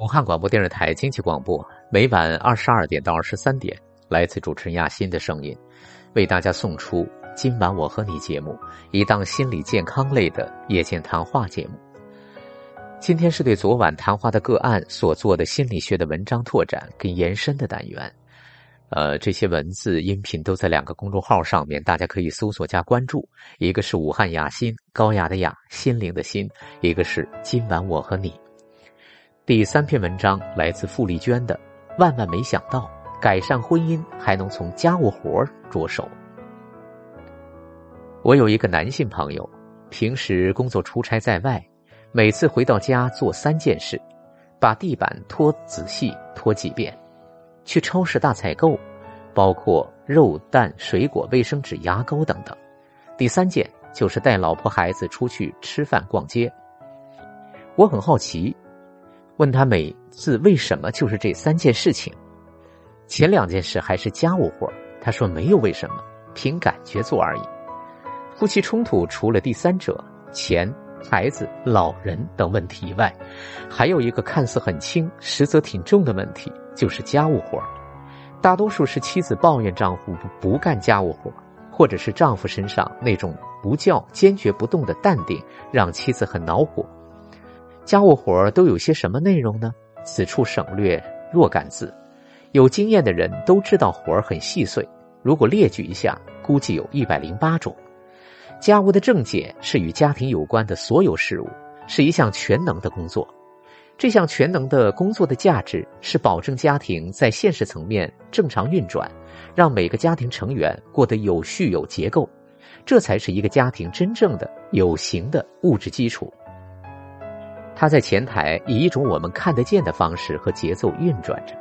武汉广播电视台经济广播，每晚二十二点到二十三点，来自主持人亚欣的声音，为大家送出今晚我和你节目，一档心理健康类的夜间谈话节目。今天是对昨晚谈话的个案所做的心理学的文章拓展跟延伸的单元。呃，这些文字、音频都在两个公众号上面，大家可以搜索加关注。一个是武汉雅心，高雅的雅，心灵的心；一个是今晚我和你。第三篇文章来自傅丽娟的《万万没想到，改善婚姻还能从家务活着手》。我有一个男性朋友，平时工作出差在外，每次回到家做三件事：把地板拖仔细拖几遍，去超市大采购，包括肉蛋水果、卫生纸、牙膏等等。第三件就是带老婆孩子出去吃饭逛街。我很好奇。问他每次为什么就是这三件事情，前两件事还是家务活他说没有为什么，凭感觉做而已。夫妻冲突除了第三者钱、孩子、老人等问题以外，还有一个看似很轻，实则挺重的问题，就是家务活大多数是妻子抱怨丈夫不干家务活或者是丈夫身上那种不叫坚决不动的淡定，让妻子很恼火。家务活都有些什么内容呢？此处省略若干字。有经验的人都知道活儿很细碎，如果列举一下，估计有一百零八种。家务的正解是与家庭有关的所有事物，是一项全能的工作。这项全能的工作的价值是保证家庭在现实层面正常运转，让每个家庭成员过得有序有结构，这才是一个家庭真正的有形的物质基础。他在前台以一种我们看得见的方式和节奏运转着，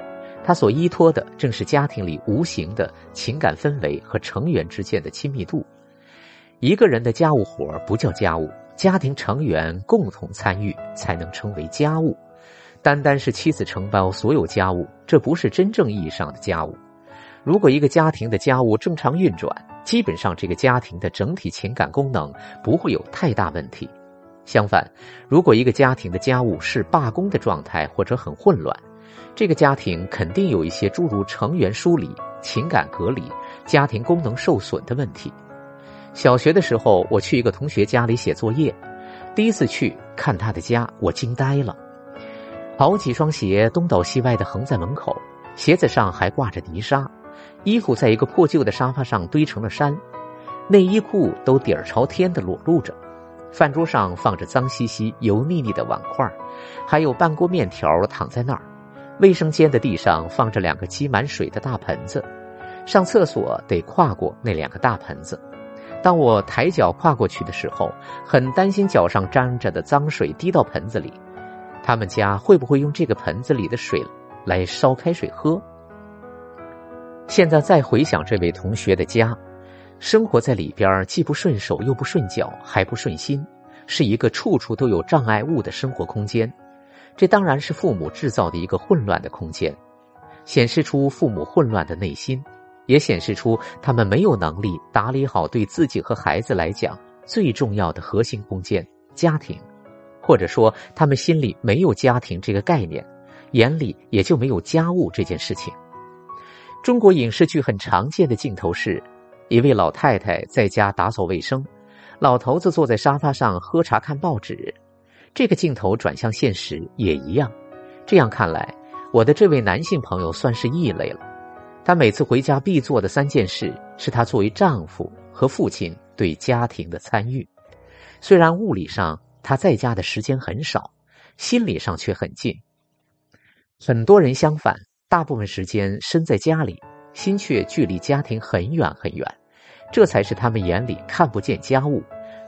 他所依托的正是家庭里无形的情感氛围和成员之间的亲密度。一个人的家务活不叫家务，家庭成员共同参与才能称为家务。单单是妻子承包所有家务，这不是真正意义上的家务。如果一个家庭的家务正常运转，基本上这个家庭的整体情感功能不会有太大问题。相反，如果一个家庭的家务是罢工的状态或者很混乱，这个家庭肯定有一些诸如成员疏离、情感隔离、家庭功能受损的问题。小学的时候，我去一个同学家里写作业，第一次去看他的家，我惊呆了。好几双鞋东倒西歪的横在门口，鞋子上还挂着泥沙，衣服在一个破旧的沙发上堆成了山，内衣裤都底儿朝天的裸露着。饭桌上放着脏兮兮、油腻腻的碗筷，还有半锅面条躺在那儿。卫生间的地上放着两个积满水的大盆子，上厕所得跨过那两个大盆子。当我抬脚跨过去的时候，很担心脚上沾着的脏水滴到盆子里。他们家会不会用这个盆子里的水来烧开水喝？现在再回想这位同学的家。生活在里边，既不顺手，又不顺脚，还不顺心，是一个处处都有障碍物的生活空间。这当然是父母制造的一个混乱的空间，显示出父母混乱的内心，也显示出他们没有能力打理好对自己和孩子来讲最重要的核心空间——家庭，或者说他们心里没有家庭这个概念，眼里也就没有家务这件事情。中国影视剧很常见的镜头是。一位老太太在家打扫卫生，老头子坐在沙发上喝茶看报纸。这个镜头转向现实也一样。这样看来，我的这位男性朋友算是异类了。他每次回家必做的三件事，是他作为丈夫和父亲对家庭的参与。虽然物理上他在家的时间很少，心理上却很近。很多人相反，大部分时间身在家里，心却距离家庭很远很远。这才是他们眼里看不见家务，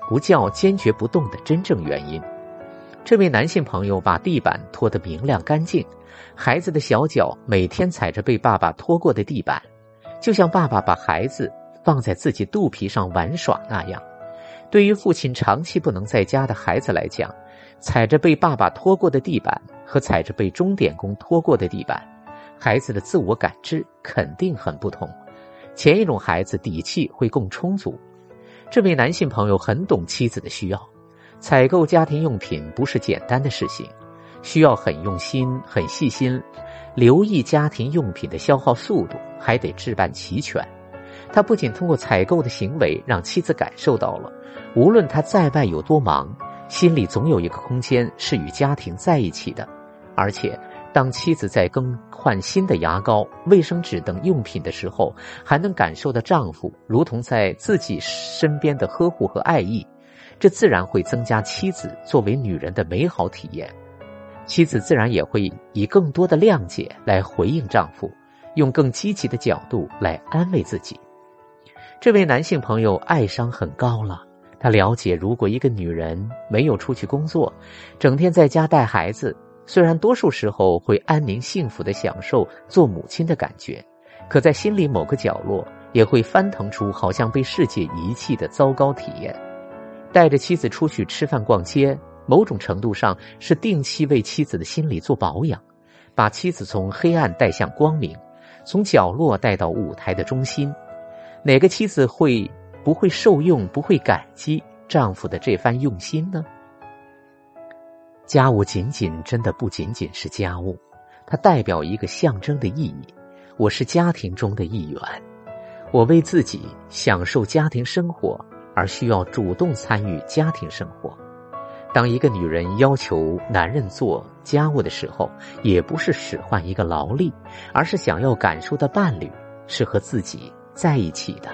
不叫坚决不动的真正原因。这位男性朋友把地板拖得明亮干净，孩子的小脚每天踩着被爸爸拖过的地板，就像爸爸把孩子放在自己肚皮上玩耍那样。对于父亲长期不能在家的孩子来讲，踩着被爸爸拖过的地板和踩着被钟点工拖过的地板，孩子的自我感知肯定很不同。前一种孩子底气会更充足，这位男性朋友很懂妻子的需要，采购家庭用品不是简单的事情，需要很用心、很细心，留意家庭用品的消耗速度，还得置办齐全。他不仅通过采购的行为让妻子感受到了，无论他在外有多忙，心里总有一个空间是与家庭在一起的。而且，当妻子在更换新的牙膏、卫生纸等用品的时候，还能感受到丈夫如同在自己身边的呵护和爱意，这自然会增加妻子作为女人的美好体验。妻子自然也会以更多的谅解来回应丈夫，用更积极的角度来安慰自己。这位男性朋友爱商很高了，他了解，如果一个女人没有出去工作，整天在家带孩子，虽然多数时候会安宁幸福的享受做母亲的感觉，可在心里某个角落也会翻腾出好像被世界遗弃的糟糕体验。带着妻子出去吃饭逛街，某种程度上是定期为妻子的心理做保养，把妻子从黑暗带向光明，从角落带到舞台的中心。哪个妻子会不会受用、不会感激丈夫的这番用心呢？家务仅仅真的不仅仅是家务，它代表一个象征的意义。我是家庭中的一员，我为自己享受家庭生活而需要主动参与家庭生活。当一个女人要求男人做家务的时候，也不是使唤一个劳力，而是想要感受的伴侣是和自己。在一起的。